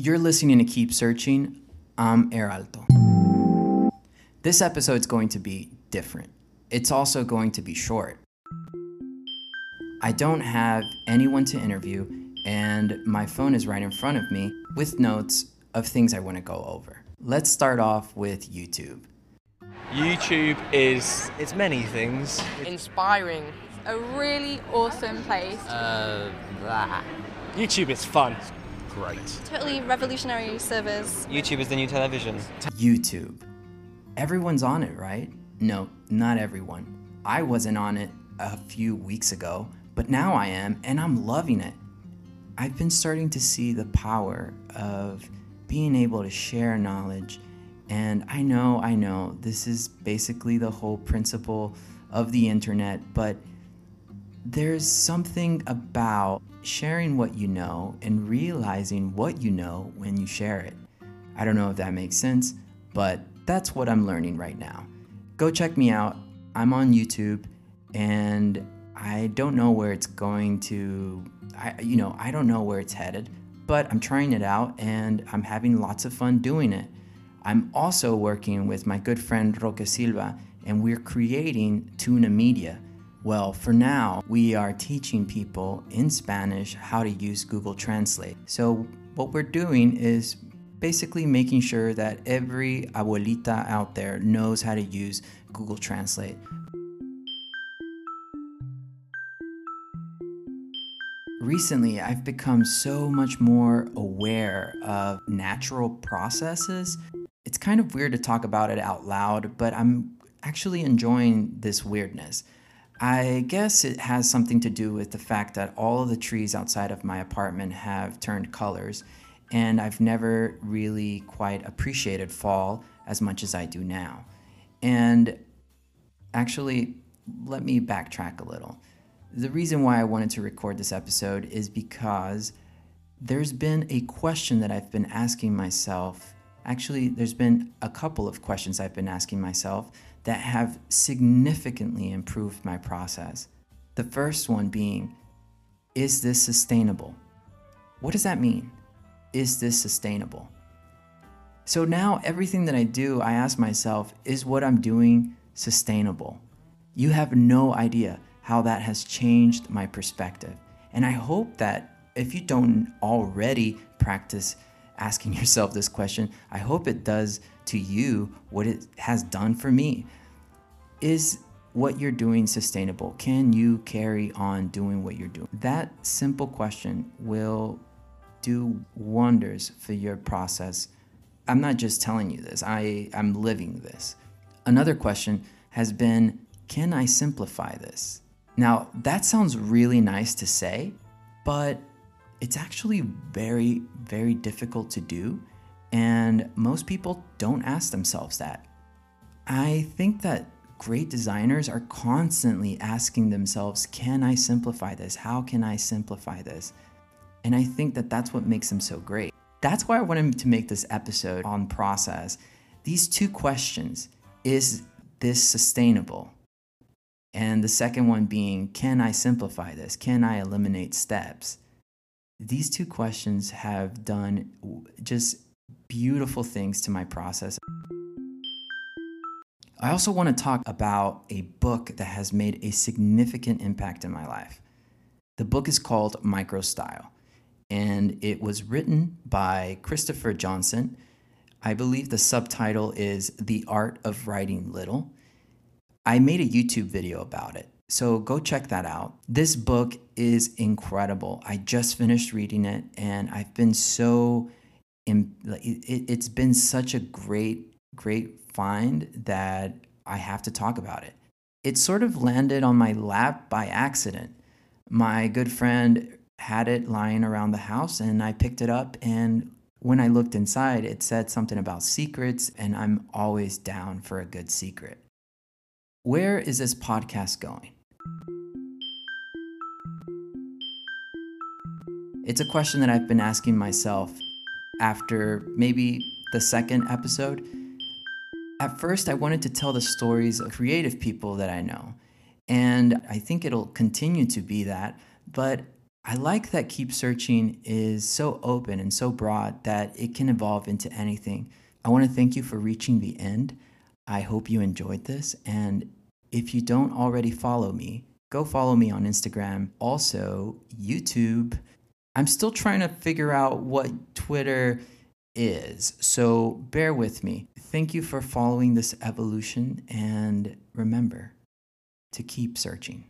You're listening to Keep Searching. I'm Air Alto. This episode's going to be different. It's also going to be short. I don't have anyone to interview, and my phone is right in front of me with notes of things I want to go over. Let's start off with YouTube. YouTube is it's many things. inspiring. a really awesome place. Uh, blah. YouTube is fun. Great. Totally revolutionary servers. YouTube is the new television. YouTube. Everyone's on it, right? No, not everyone. I wasn't on it a few weeks ago, but now I am, and I'm loving it. I've been starting to see the power of being able to share knowledge. And I know, I know, this is basically the whole principle of the internet, but there's something about sharing what you know and realizing what you know when you share it. I don't know if that makes sense, but that's what I'm learning right now. Go check me out. I'm on YouTube and I don't know where it's going to I you know, I don't know where it's headed, but I'm trying it out and I'm having lots of fun doing it. I'm also working with my good friend Roque Silva and we're creating Tuna Media. Well, for now, we are teaching people in Spanish how to use Google Translate. So, what we're doing is basically making sure that every abuelita out there knows how to use Google Translate. Recently, I've become so much more aware of natural processes. It's kind of weird to talk about it out loud, but I'm actually enjoying this weirdness. I guess it has something to do with the fact that all of the trees outside of my apartment have turned colors, and I've never really quite appreciated fall as much as I do now. And actually, let me backtrack a little. The reason why I wanted to record this episode is because there's been a question that I've been asking myself. Actually, there's been a couple of questions I've been asking myself that have significantly improved my process. The first one being, is this sustainable? What does that mean? Is this sustainable? So now everything that I do, I ask myself, is what I'm doing sustainable? You have no idea how that has changed my perspective. And I hope that if you don't already practice asking yourself this question, I hope it does to you what it has done for me. Is what you're doing sustainable? Can you carry on doing what you're doing? That simple question will do wonders for your process. I'm not just telling you this, I, I'm living this. Another question has been Can I simplify this? Now, that sounds really nice to say, but it's actually very, very difficult to do. And most people don't ask themselves that. I think that great designers are constantly asking themselves, Can I simplify this? How can I simplify this? And I think that that's what makes them so great. That's why I wanted to make this episode on process. These two questions Is this sustainable? And the second one being, Can I simplify this? Can I eliminate steps? These two questions have done just beautiful things to my process. I also want to talk about a book that has made a significant impact in my life. The book is called Microstyle, and it was written by Christopher Johnson. I believe the subtitle is The Art of Writing Little. I made a YouTube video about it, so go check that out. This book is incredible. I just finished reading it, and I've been so, it's been such a great, great find that I have to talk about it. It sort of landed on my lap by accident. My good friend had it lying around the house and I picked it up and when I looked inside it said something about secrets and I'm always down for a good secret. Where is this podcast going? It's a question that I've been asking myself after maybe the second episode at first, I wanted to tell the stories of creative people that I know. And I think it'll continue to be that. But I like that Keep Searching is so open and so broad that it can evolve into anything. I want to thank you for reaching the end. I hope you enjoyed this. And if you don't already follow me, go follow me on Instagram, also YouTube. I'm still trying to figure out what Twitter is, so bear with me. Thank you for following this evolution, and remember to keep searching.